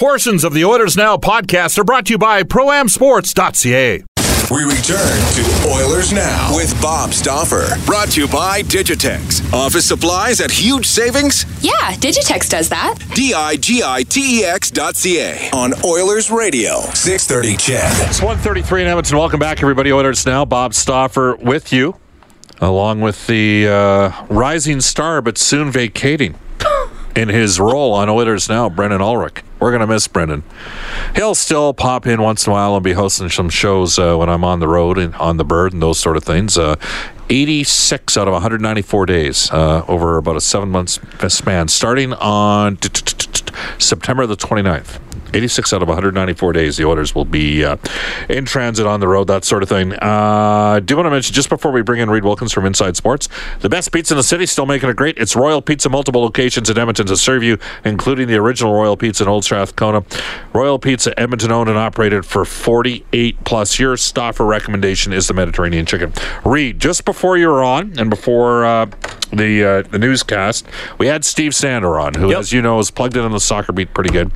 Portions of the Oilers Now podcast are brought to you by ProAmSports.ca. We return to Oilers Now with Bob Stauffer. Brought to you by Digitex. Office supplies at huge savings? Yeah, Digitex does that. D I G I T E X dot C A on Oilers Radio. 630 CHED. It's 133 in Edmonton. Welcome back, everybody. Oilers Now. Bob Stauffer with you, along with the uh, rising star, but soon vacating in his role on Oilers Now, Brendan Ulrich. We're going to miss Brendan. He'll still pop in once in a while and be hosting some shows uh, when I'm on the road and on the bird and those sort of things. Uh, 86 out of 194 days uh, over about a seven month span, starting on September the 29th. 86 out of 194 days, the orders will be uh, in transit on the road, that sort of thing. Uh, I do want to mention, just before we bring in Reid Wilkins from Inside Sports, the best pizza in the city, still making it great. It's Royal Pizza, multiple locations in Edmonton to serve you, including the original Royal Pizza in Old Strathcona. Royal Pizza, Edmonton owned and operated for 48 plus years. Stauffer recommendation is the Mediterranean chicken. Reid, just before you were on and before uh, the uh, the newscast, we had Steve Sandor on, who, Yep. as you know, is plugged in on the soccer beat pretty good.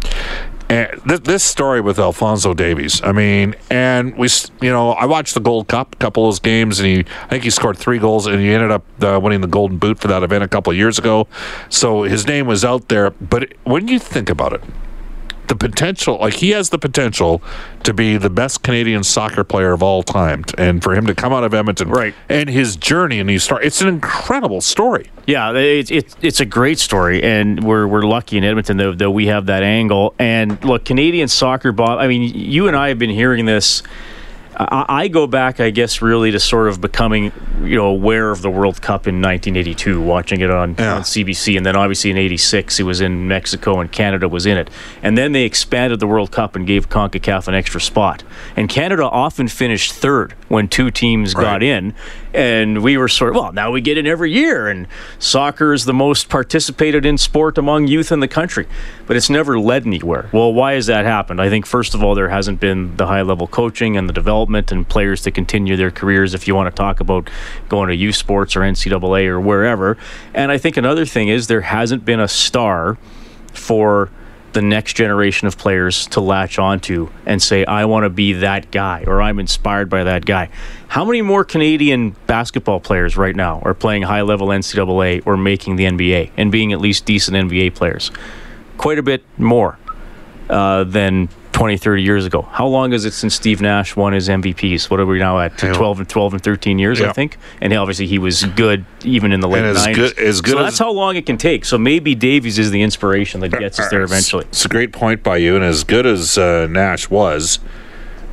And th- this story with Alphonso Davies, I mean, and we, you know, I watched the Gold Cup, a couple of those games, and he, I think he scored three goals, and he ended up uh, winning the Golden Boot for that event a couple of years ago. So his name was out there. But when you think about it, the potential, like he has the potential to be the best Canadian soccer player of all time, and for him to come out of Edmonton, Right. and his journey, and he start, it's an incredible story. Yeah, it's it's it's a great story, and we're we're lucky in Edmonton though that we have that angle. And look, Canadian soccer, Bob. I mean, you and I have been hearing this. I, I go back, I guess, really to sort of becoming, you know, aware of the World Cup in 1982, watching it on, Yeah. on CBC, and then obviously in '86 it was in Mexico and Canada was in it, and then they expanded the World Cup and gave Concacaf an extra spot. And Canada often finished third when two teams Right. got in, and we were sort of well, now we get in every year, and soccer is the most participated in sport among youth in the country, but it's never led anywhere. Well, why has that happened? I think first of all, there hasn't been the high level coaching and the development and players to continue their careers. If you want to talk about going to youth sports or NCAA or wherever, and I think another thing is there hasn't been a star for the next generation of players to latch onto and say, I want to be that guy or I'm inspired by that guy. How many more Canadian basketball players right now are playing high level NCAA or making the NBA and being at least decent NBA players? Quite a bit more uh, than 20, 30 years ago. How long is it since Steve Nash won his MVPs? What are we now at? 12 and 12 and 13 years, Yeah. I think. And obviously he was good even in the late And as 90s. good- as good so as- that's how long it can take. So maybe Davies is the inspiration that gets us there eventually. It's a great point by you, and as good as uh, Nash was,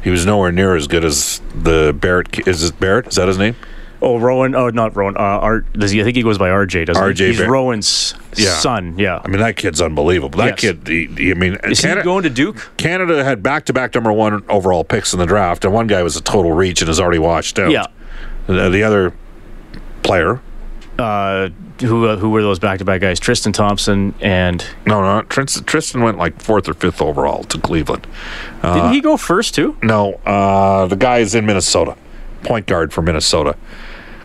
he was nowhere near as good as the Barrett. Is it Barrett? Is that his name? Oh, Rowan. Oh, not Rowan. Uh, Art. Does he? I think he goes by RJ. Doesn't RJ he? He's. Rowan's Yeah. son. Yeah. I mean, that kid's unbelievable. That Yes. kid. He, he- I mean, Is Canada, he going to Duke? Canada had back-to-back number one overall picks in the draft, and one guy was a total reach and is already washed out. Yeah. The, the other player, Uh, who uh, who were those back to back guys? Tristan Thompson and no, no, Tristan, Tristan went like fourth or fifth overall to Cleveland. Uh, didn't he go first too? No, uh, the guy is in Minnesota, point guard for Minnesota.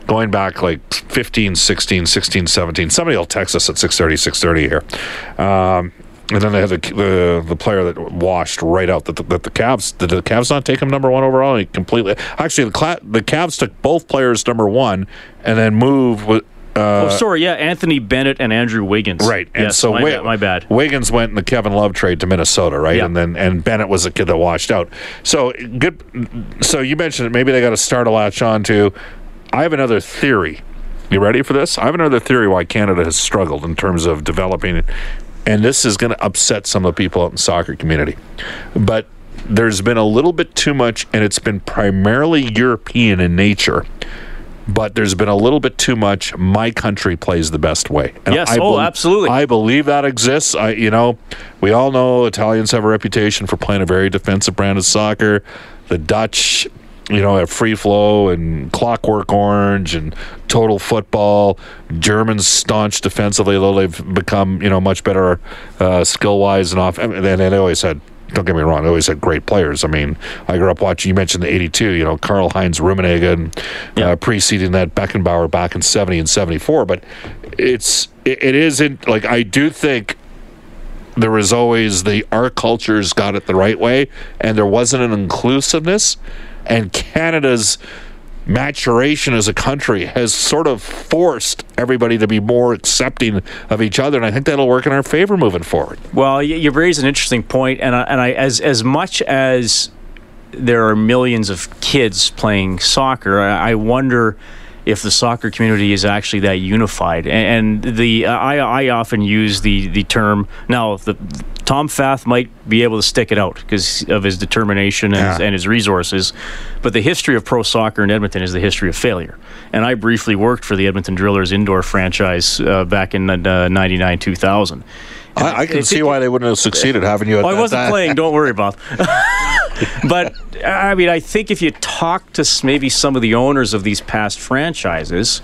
Going back like 15, 16, 16, 17. Somebody will text us at 630, 630 here. Um, and then they had the, the the player that washed right out. That the, that the Cavs did the Cavs not take him number one overall? He completely. Actually, the Cla- the Cavs took both players number one, and then with. Uh, oh, sorry, yeah, Anthony Bennett and Andrew Wiggins. Right, and yes, so my, my bad. Wiggins went in the Kevin Love trade to Minnesota, right? Yeah. And then and Bennett was a kid that washed out. So good. So you mentioned it. Maybe they got to start a latch on to. I have another theory. You ready for this? I have another theory why Canada has struggled in terms of developing, and this is going to upset some of the people out in the soccer community. But there's been a little bit too much, and it's been primarily European in nature. But there's been a little bit too much. My country plays the best way. And Yes, I oh, bel- absolutely. I believe that exists. I, you know, we all know Italians have a reputation for playing a very defensive brand of soccer. The Dutch, you know, have free flow and clockwork orange and total football. Germans staunch defensively, though they've become, you know, much better uh, skill wise and off. And they always had. Don't get me wrong; they always had great players. I mean, I grew up watching. You mentioned the '82. You know, Karl-Heinz Rummenigge, and uh, preceding that Beckenbauer back in '70 and '74. But it's it, it isn't like I do think there was always the our cultures got it the right way, and there wasn't an inclusiveness, and Canada's maturation as a country has sort of forced everybody to be more accepting of each other, and I think that'll work in our favor moving forward. Well, you, raise an interesting point, and I, and I as as much as there are millions of kids playing soccer, I, I wonder if the soccer community is actually that unified. And, and the I, I often use the the term now. The Tom Fath might be able to stick it out because of his determination and, his, and his resources, but the history of pro soccer in Edmonton is the history of failure. And I briefly worked for the Edmonton Drillers indoor franchise uh, back in uh, '99, 2000. I, I can see why they wouldn't have succeeded having you. At Oh, I wasn't that- playing. Don't worry, Bob. but I mean, I think if you talk to maybe some of the owners of these past franchises,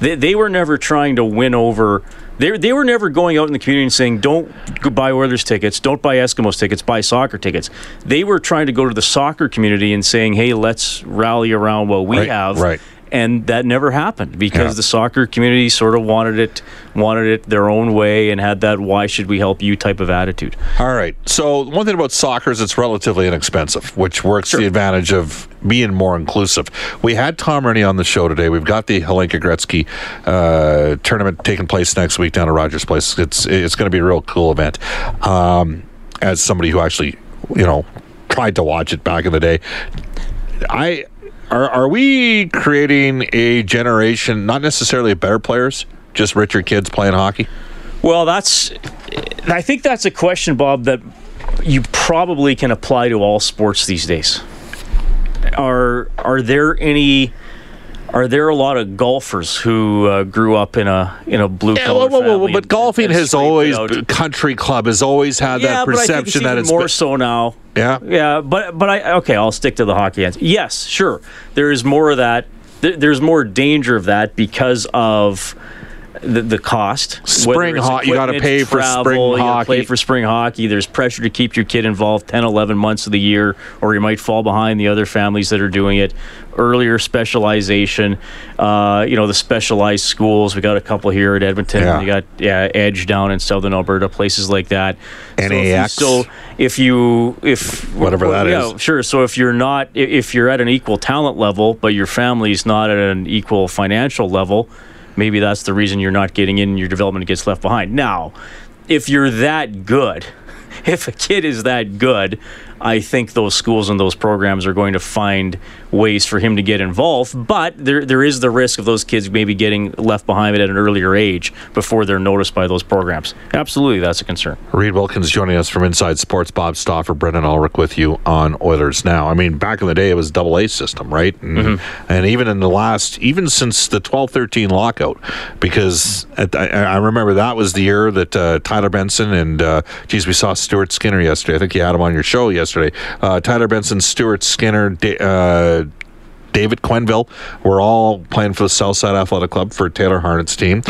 they, they were never trying to win over. They, they were never going out in the community and saying, "Don't buy Oilers tickets, don't buy Eskimos tickets, buy soccer tickets." They were trying to go to the soccer community and saying, "Hey, let's rally around what we Right, have." right. And that never happened because Yeah. the soccer community sort of wanted it wanted it their own way and had that why should we help you type of attitude All right. So one thing about soccer is it's relatively inexpensive, which works to the advantage of being more inclusive. We had Tom Renney on the show today. We've got the Hlinka Gretzky uh, tournament taking place next week down at Rogers Place. It's it's going to be a real cool event. Um, as somebody who actually, you know, tried to watch it back in the day, I are are we creating a generation not necessarily of better players, just richer kids playing hockey? well that's i think that's a question bob that you probably can apply to all sports these days are are there any are there a lot of golfers who uh, grew up in a in a blue Yeah, collar whoa, whoa, family but and- golfing and has always, country club has always had yeah, that but I think perception it's that it's more been- so now. Yeah, Yeah, but but I okay. I'll stick to the hockey answer. Yes, sure. There is more of that. There's more danger of that because of the, the cost. Spring hockey, you gotta pay for travel, spring you hockey. Play for spring hockey. There's pressure to keep your kid involved 10, 11 months of the year, or you might fall behind the other families that are doing it. Earlier specialization. Uh, you know the specialized schools. We got a couple here at Edmonton. Yeah. You got yeah, Edge down in Southern Alberta, places like that. So if you- NAX. So if you if Whatever that yeah, is. sure. So if you're not if you're at an equal talent level, but your family's not at an equal financial level, maybe that's the reason you're not getting in. Your development gets left behind. Now, if you're that good, if a kid is that good, I think those schools and those programs are going to find ways for him to get involved. But there, there is the risk of those kids maybe getting left behind at an earlier age before they're noticed by those programs. Absolutely, that's a concern. Reid Wilkins joining us from Inside Sports. Bob Stauffer, Brendan Ulrich with you on Oilers Now. I mean, back in the day, it was a double A system, right? And, Mm-hmm. and even in the last, even since the 12 13 lockout, because at, I, I remember that was the year that uh, Tyler Benson and, uh, geez, we saw Stuart Skinner yesterday. I think you had him on your show yesterday. Uh, Tyler Benson, Stuart Skinner, Da- uh, David Quenneville were all playing for the Southside Athletic Club for Taylor Harnett's team.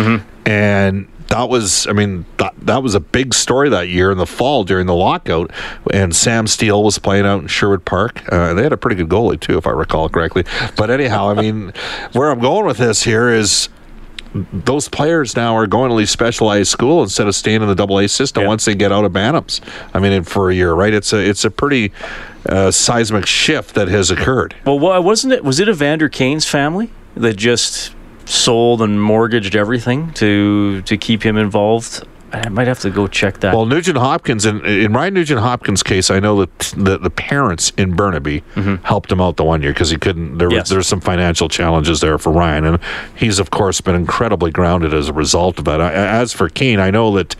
And that was, I mean, that, that was a big story that year in the fall during the lockout. And Sam Steel was playing out in Sherwood Park. Uh, they had a pretty good goalie, too, if I recall correctly. But anyhow, I mean, where I'm going with this here is those players now are going to these specialized school instead of staying in the double A system Yeah. once they get out of Bantams. I mean, for a year, right? It's a it's a pretty uh, seismic shift that has occurred. Well, wasn't it? Was it Evander Kane's family that just sold and mortgaged everything to to keep him involved? I might have to go check that. Well, Nugent Hopkins, in, in Ryan Nugent Hopkins' case, I know that the, the parents in Burnaby helped him out the one year because he couldn't. There Mm-hmm. Yes. some financial challenges there for Ryan, and he's of course been incredibly grounded as a result of that. I- As for Kane, I know that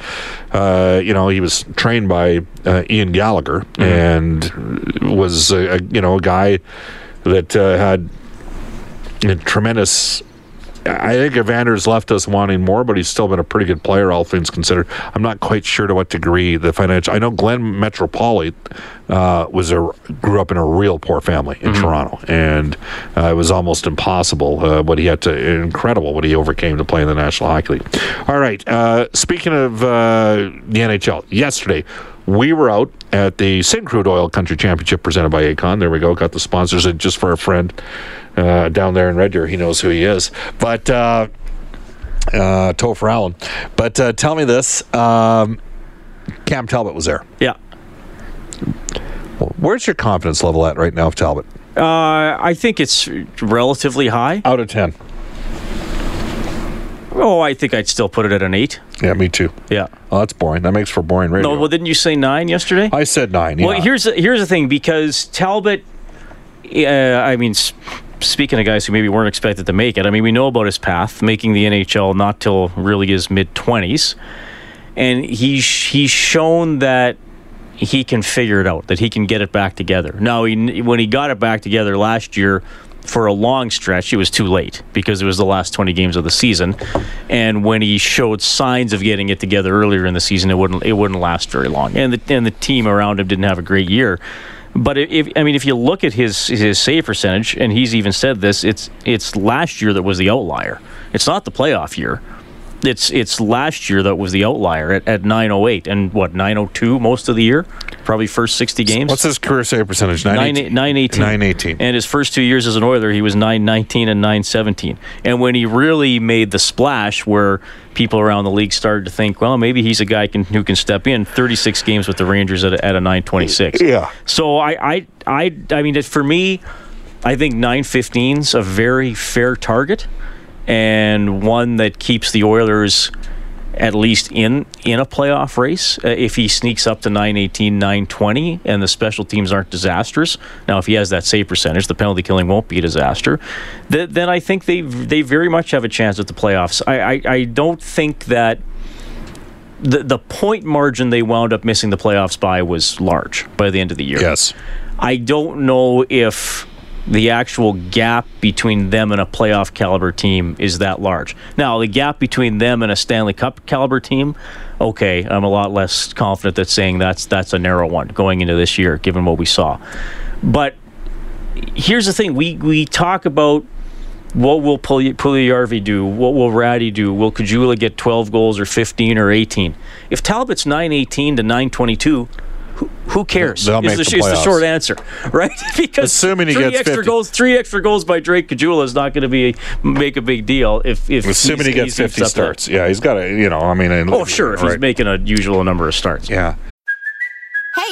uh, you know he was trained by uh, Ian Gallagher Mm-hmm. and was a, a, you know a guy that uh, had a tremendous. I think Evander's left us wanting more, but he's still been a pretty good player, all things considered. I'm not quite sure to what degree the financial. I know Glenn Metropolit uh, was a grew up in a real poor family in Toronto, and uh, it was almost impossible uh, what he had to incredible what he overcame to play in the National Hockey League. All right, uh, speaking of uh, the NHL, yesterday we were out at the Syncrude Oil Country Championship presented by Acon. There we go. Got the sponsors in just for a friend uh, down there in Red Deer. He knows who he is. But uh, uh, Topher Allen. But uh, tell me this: um, Cam Talbot was there. yeah. Where's your confidence level at right now of Talbot? Uh, I think it's relatively high. Out of ten. Oh, I think I'd still put it at an eight. Yeah, me too. Yeah. Oh, that's boring. That makes for boring radio. No, well, didn't you say nine yesterday? I said nine. Yeah. Well, here's the, here's the thing because Talbot, uh, I mean, speaking of guys who maybe weren't expected to make it, I mean, we know about his path, making the NHL not till really his mid twenties, and he's he's shown that he can figure it out, that he can get it back together. Now, he, when he got it back together last year. For a long stretch, it was too late because it was the last 20 games of the season, and when he showed signs of getting it together earlier in the season, it wouldn't it wouldn't last very long, and the and the team around him didn't have a great year. But if I mean, if you look at his his save percentage, and he's even said this, it's it's last year that was the outlier. It's not the playoff year. It's it's last year that was the outlier at, at 908 and what 902 most of the year, probably first 60 games. What's his career save percentage? 918. 918. 918. And his first two years as an Oiler, he was 919 and 917. And when he really made the splash, where people around the league started to think, well, maybe he's a guy can, who can step in, 36 games with the Rangers at a, at a 926. Yeah. So I, I, I, I mean, for me, I think 915's a very fair target and one that keeps the Oilers at least in in a playoff race uh, if he sneaks up to 918 920 and the special teams aren't disastrous. Now if he has that save percentage the penalty killing won't be a disaster. Th- then i think they they very much have a chance at the playoffs. I i, I don't think that the, the point margin they wound up missing the playoffs by was large by the end of the year. Yes. I don't know if the actual gap between them and a playoff caliber team is that large. Now, the gap between them and a Stanley Cup caliber team, okay, I'm a lot less confident that saying that's that's a narrow one going into this year, given what we saw. But here's the thing: we we talk about what will Puljujarvi do? What will Rattie do? Will Caggiula get 12 goals or 15 or 18? If Talbot's 918 to 922, who, who cares? They'll is, make the, the is the short answer, right? because Assuming he three gets extra 50. goals, three extra goals by Drake Caggiula is not going to be make a big deal if if Assuming he's- he gets he's 50 up to- starts. Yeah, he's got to, you know, I mean. and- Oh, sure, if he's making a usual number of starts. Yeah.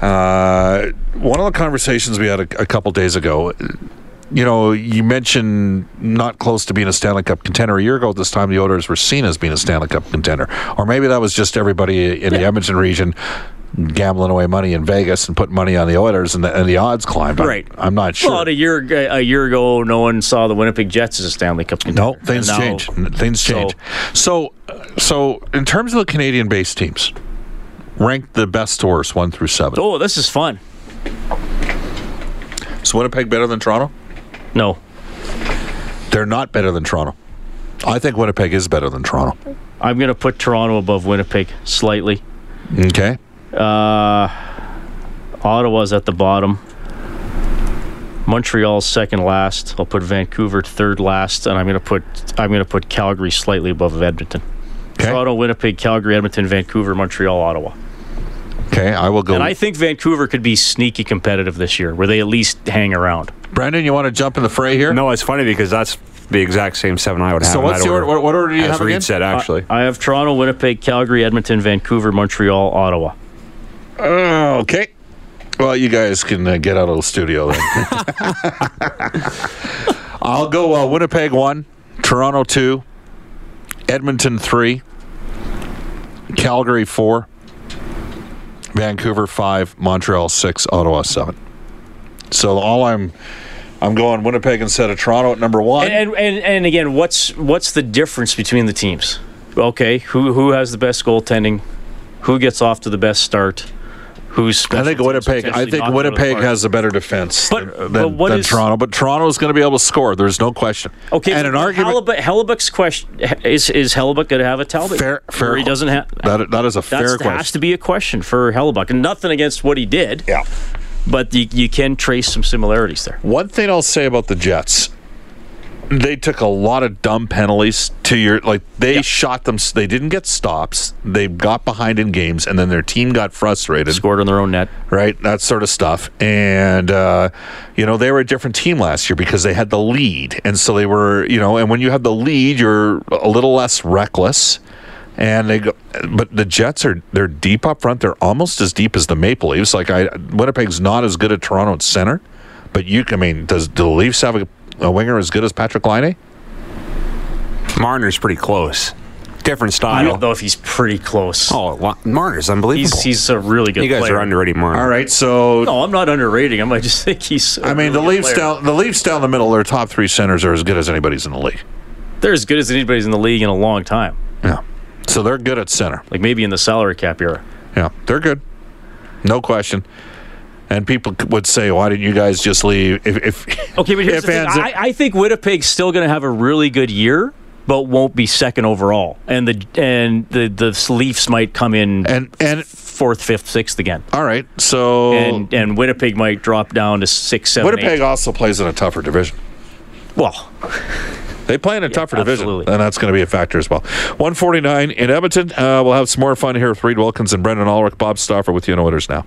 Uh, one of the conversations we had a, a couple days ago, you know, you mentioned not close to being a Stanley Cup contender a year ago. At this time, the Oilers were seen as being a Stanley Cup contender, or maybe that was just everybody in the Edmonton region gambling away money in Vegas and putting money on the Oilers, and the, and the odds climbed. I'm- Right. I'm, not sure. Well, a year a year ago, no one saw the Winnipeg Jets as a Stanley Cup contender. no, things now- change. Things so- change. So, so in terms of the Canadian-based teams, rank the best worst, one through seven. Oh, this is fun. Is Winnipeg better than Toronto? No, They're not better than Toronto. I think Winnipeg is better than Toronto. I'm going to put Toronto above Winnipeg slightly. Okay. Uh, Ottawa's at the bottom. Montreal's second last. I'll put Vancouver third last, and I'm going to put I'm going to put Calgary slightly above Edmonton. Okay. Toronto, Winnipeg, Calgary, Edmonton, Vancouver, Montreal, Ottawa. Okay. I will go. And I think Vancouver could be sneaky competitive this year, where they at least hang around. Brandon, you want to jump in the fray here? No, it's funny because that's the exact same seven I would have. So what's that the order? What, what order do you As have Reid again? said, actually. I have Toronto, Winnipeg, Calgary, Edmonton, Vancouver, Montreal, Ottawa. Oh, okay. Well, you guys can uh, get out of the studio then. I'll go uh, Winnipeg one, Toronto two, Edmonton three, Calgary four, Vancouver five, Montreal six, Ottawa seven. So all I'm, I'm going Winnipeg instead of Toronto at number one. And, and and again, what's what's the difference between the teams? Okay, who who has the best goaltending? Who gets off to the best start? Who's I think Winnipeg. I think not go to the Winnipeg has a better defense But- than, but what than is- Toronto. But Toronto is going to be able to score. There's no question. Okay, and an argument. Hellebuyck, Hellebuyck's question is: Is Hellebuyck going to have a Talbot? Fair- fair- he doesn't have. That, that is a fair that question. has to be a question for Hellebuyck, and nothing against what he did. Yeah. But you, you can trace some similarities there. One thing I'll say about the Jets, they took a lot of dumb penalties to your like they shot them. They didn't get stops. They got behind in games, and then their team got frustrated. Scored on their own net. right? That sort of stuff. And, uh, you know, they were a different team last year because they had the lead. And so they were, you know, and when you have the lead, you're a little less reckless. And they go, but the Jets are, they're deep up front. They're almost as deep as the Maple Leafs. Like, I, Winnipeg's not as good at Toronto at center. But you, I mean, does do the Leafs have a, a winger as good as Patrik Laine? Marner's pretty close. Different style. I style. don't know if he's pretty close. Oh, wa- Marner's unbelievable. he's he's a really good. you guys player. are underrating Marner. All right. So, No, I'm not underrating him. I just think he's. I I mean, the Leafs down, the Leafs down the middle, their top three centers are as good as anybody's in the league. They're as good as anybody's in the league in a long time. Yeah. So they're good at center. Like maybe in the salary cap era. Yeah, they're good. No question. And people would say, why didn't you guys just leave? If, if Okay, but here's if the thing. I, I think Winnipeg's still going to have a really good year, but won't be second overall. And the and the the Leafs might come in and and fourth, fifth, sixth again. all right, so And and Winnipeg might drop down to six, seven, Winnipeg eight. also plays in a tougher division. Well, They play in a tougher division, absolutely. and that's going to be a factor as well. 149 in Edmonton. Uh, we'll have some more fun here with Reid Wilkins and Brendan Ulrich. Bob Stauffer with you in Oilers now.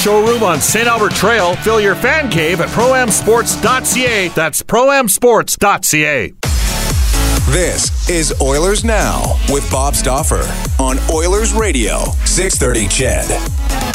showroom on St. Albert Trail. Fill your fan cave at proamsports.ca. That's proamsports.ca. This is Oilers Now with Bob Stauffer on Oilers Radio, 630 Ched.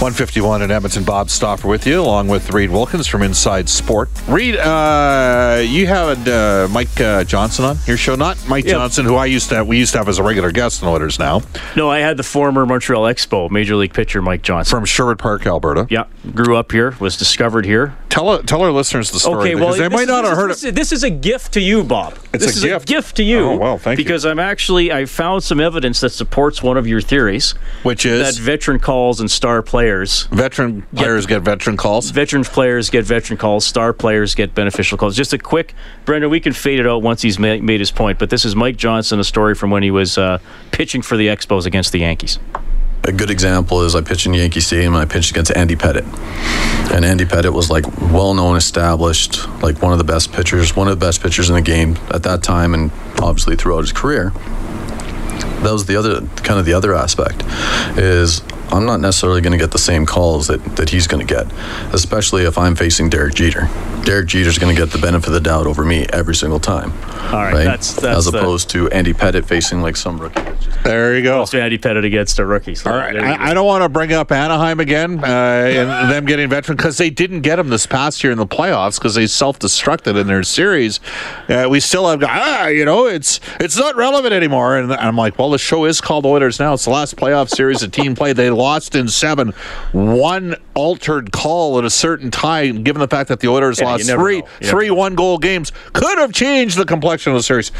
151 in Edmonton. Bob Stauffer with you, along with Reid Wilkins from Inside Sport. Reid, uh, you had uh, Mike uh, Johnson on your show, not Mike Yep. Johnson, who I used to have, we used to have as a regular guest in Oilers now, no, I had the former Montreal Expo Major League pitcher Mike Johnson. from Sherwood Park, Alberta. yeah, grew up here, was discovered here. Tell tell our listeners the story Okay, well, they might is- not have heard this it. is- This is a gift to you, Bob. It's this a is gift. a gift to you. Oh, wow, thank you. Because I'm actually I found some evidence that supports one of your theories, Which is that veteran calls and star players, veteran players get veteran calls. veteran players get veteran calls, star players get beneficial calls. Just a quick, Brendan. We can fade it out once he's ma- made his point. But this is Mike Johnson, a story from when he was uh, pitching for the Expos against the Yankees. a good example is I pitched in Yankee Stadium and I pitched against Andy Pettitte. And Andy Pettitte was like well known, established, like one of the best pitchers, one of the best pitchers in the game at that time and obviously throughout his career. That was the other kind of the other aspect is I'm not necessarily going to get the same calls that, that he's going to get, especially if I'm facing Derek Jeter. Derek Jeter's going to get the benefit of the doubt over me every single time. All right, that's- that's as the- opposed to Andy Pettitte facing like some rookie. There you go. So Andy Pettitte against a rookie. So All right, there you go. I, I don't want to bring up Anaheim again uh, and them getting veteran because they didn't get him this past year in the playoffs because they self-destructed in their series. Uh, we still have ah, you know, it's it's not relevant anymore. And I'm like, well, the show is called Oilers now. It's the last playoff series the team played. They lost in seven. One altered call at a certain time, given the fact that the Oilers Yeah, lost three know. One goal games, could have changed the complexion of the series.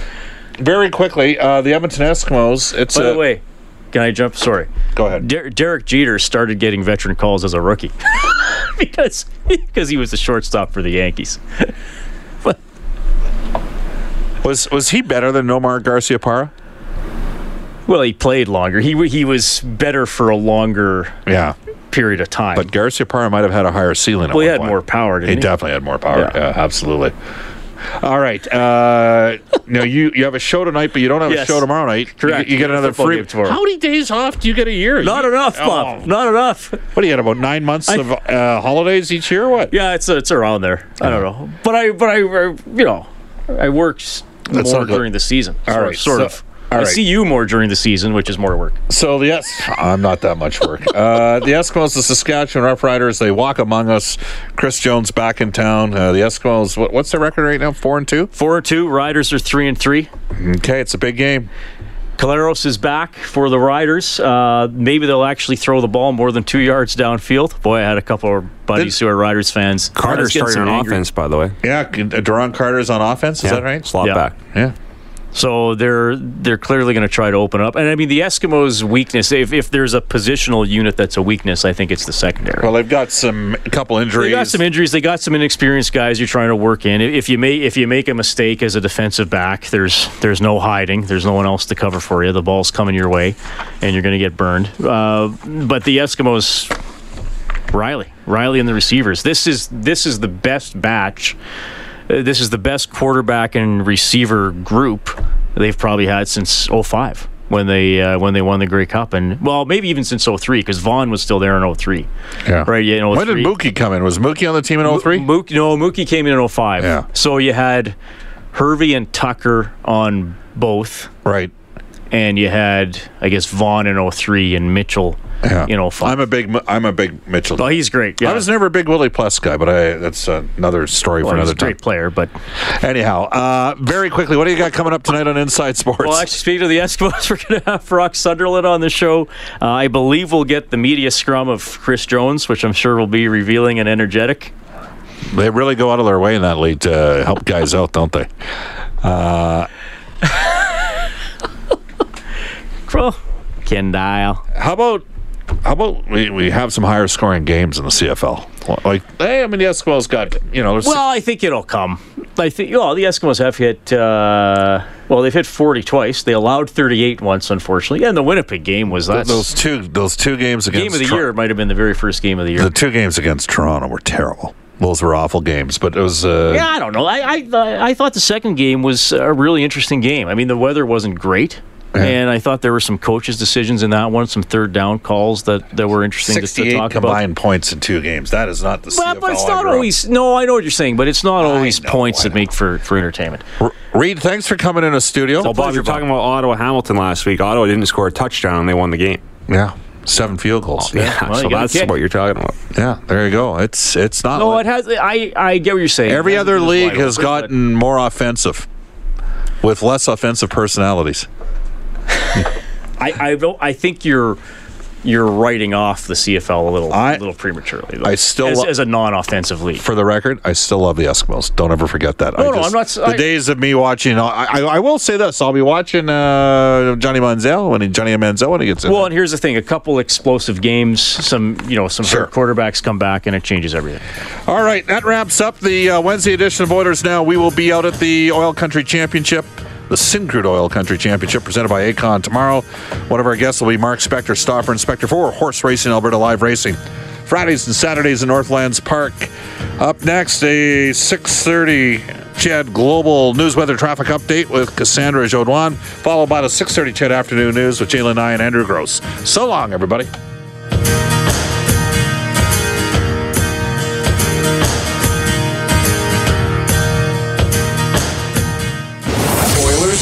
Very quickly, uh, the Edmonton Eskimos. It's By a, the way, can I jump? Sorry. Go ahead. Der- Derek Jeter started getting veteran calls as a rookie because because he was the shortstop for the Yankees. Was was he better than Nomar Garciaparra? Well, he played longer. He he was better for a longer Yeah, period of time. but Garciaparra might have had a higher ceiling. well, he had point. more power. He Didn't he, definitely had more power. Yeah. Yeah, absolutely. All right. Uh, now you you have a show tonight, but you don't have Yes. a show tomorrow night. You Correct. get- You, get another free. tomorrow. How many days off do you get a year? Not You- enough, Oh. Bob. Not enough. What do you get about nine months I- of uh, holidays each year? What? Yeah, it's it's around there. I don't know, but I but I, I you know I worked That's more during the season. All sort, right, sort so- of. All I right. see you more during the season, which is more work. So the yes, I'm not that much work. Uh, the Eskimos, the Saskatchewan Roughriders, they walk among us. Chris Jones back in town. Uh, the Eskimos, what, what's their record right now? Four and two. Four and two. Riders are three and three. Okay, it's a big game. Collaros is back for the Riders. Uh, maybe they'll actually throw the ball more than two yards downfield. Boy, I had a couple of buddies who are Riders fans. Carter's starting on angry- offense, by the way. Yeah, uh, Duron Carter's on offense. Is Yeah, that right? Slot Yeah. back. Yeah. So they're they're clearly going to try to open up. And I mean, the Eskimos' weakness, if, if there's a positional unit that's a weakness, I think it's the secondary. Well, they've got some a couple injuries. They got some injuries. They got some inexperienced guys you're trying to work in. If you make if you make a mistake as a defensive back, there's there's no hiding. There's no one else to cover for you. The ball's coming your way, and you're going to get burned. Uh, but the Eskimos, Riley, Riley, and the receivers. This is this is the best batch. Uh, this is the best quarterback and receiver group they've probably had since 05 when they uh, when they won the Grey Cup and well maybe even since 03 because Vaughn was still there in 03 Yeah. right yeah When did 03. Mookie come in? Was Mookie on the team in 03? Mookie, no, Mookie came in in 05. Yeah. So you had Hervey and Tucker on both, Right. and you had, I guess, Vaughn in 03 and Mitchell Yeah. in 05. I'm a big I'm a big Mitchell. oh, he's great. Yeah. I was never a big Willie Plus guy, but I that's another story well, for he's another a great player, but Anyhow, uh, very quickly, what do you got coming up tonight on Inside Sports? well, actually, speaking of the Eskimos, we're going to have Brock Sunderland on the show. Uh, I believe we'll get the media scrum of Chris Jones, which I'm sure will be revealing and energetic. they really go out of their way in that league to help guys out, don't they? Uh, Well, Ken Dial. how about how about we, we have some higher scoring games in the CFL? Like, hey, I mean, the Eskimos got you know, there's Well, I think it'll come. I think well, the Eskimos have hit. Uh, well, they've hit 40 twice. They allowed 38 once, unfortunately. Yeah, and the Winnipeg game was that. those two those two games against game of the Tor- year. Might have been the very first game of the year. The two games against Toronto were terrible. Those were awful games, but it was. Uh, yeah, I don't know. I, I I thought the second game was a really interesting game. I mean, the weather wasn't great. And I thought there were some coaches' decisions in that one, some third down calls that, that were interesting to, to 68 talk about. combined points in two games. That is not the Well, CFL but it's not grew up always. No, I know what you're saying, but it's not always know, points that make for, for entertainment. R- Reid, thanks for coming in a studio. Well, Bob, you're talking about Ottawa Hamilton last week. Ottawa didn't score a touchdown and they won the game. Yeah, seven field goals. Oh, yeah, well, so that's what you're talking about. Yeah, there you go. It's it's not. No, like- it has. I I get what you're saying. every other league has open, but- gotten more offensive, with less offensive personalities. I I, don't, I think you're you're writing off the CFL a little I- a little prematurely. though, I still as, lo- as a non-offensive league. For the record, I still love the Eskimos. Don't ever forget that. No, I no, I'm not The I- days of me watching, I, I, I will say this: I'll be watching uh, Johnny Manziel when he, Johnny Manziel when he gets in. well, and here's the thing: a couple explosive games, some you know, some Sure. quarterbacks come back, and it changes everything. All right, that wraps up the uh, Wednesday edition of Oilers Now. We will be out at the Oil Country Championship the Syncrude Oil Country Championship presented by Acon tomorrow. One of our guests will be Mark Spector, Stoffer Inspector for Horse Racing Alberta Live Racing. Fridays and Saturdays in Northlands Park. Up next, a 6:30 CHED Global News Weather Traffic Update with Cassandra Jodoin, followed by the 6:30 CHED Afternoon News with Jalen Nye and Andrew Gross. So long, everybody.